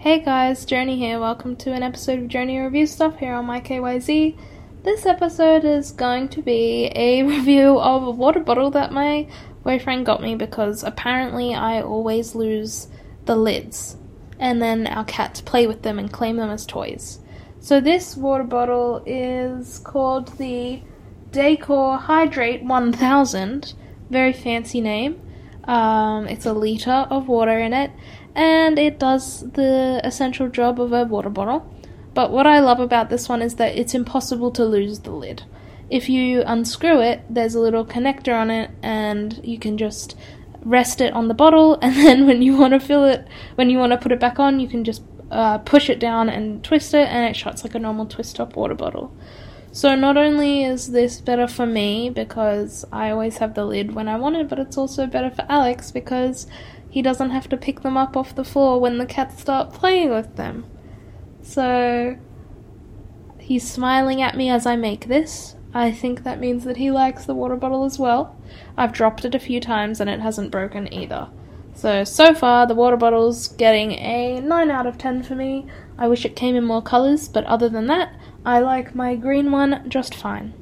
Hey guys, Journey here. Welcome to an episode of Journey Review Stuff here on my KYZ. This episode is going to be a review of a water bottle that my boyfriend got me because apparently I always lose the lids and then our cats play with them and claim them as toys. So this water bottle is called the Decor Hydrate 1000. Very fancy name. Um, it's a liter of water in it, and it does the essential job of a water bottle. But what I love about this one is that it's impossible to lose the lid. If you unscrew it, there's a little connector on it, and you can just rest it on the bottle, and then when you want to fill it, when you want to put it back on, you can just uh, push it down and twist it, and it shuts like a normal twist top water bottle. So not only is this better for me because I always have the lid when I want it, but it's also better for Alex because he doesn't have to pick them up off the floor when the cats start playing with them. So he's smiling at me as I make this. I think that means that he likes the water bottle as well. I've dropped it a few times and it hasn't broken either. So, so far, the water bottle's getting a 9 out of 10 for me. I wish it came in more colours, but other than that, I like my green one just fine.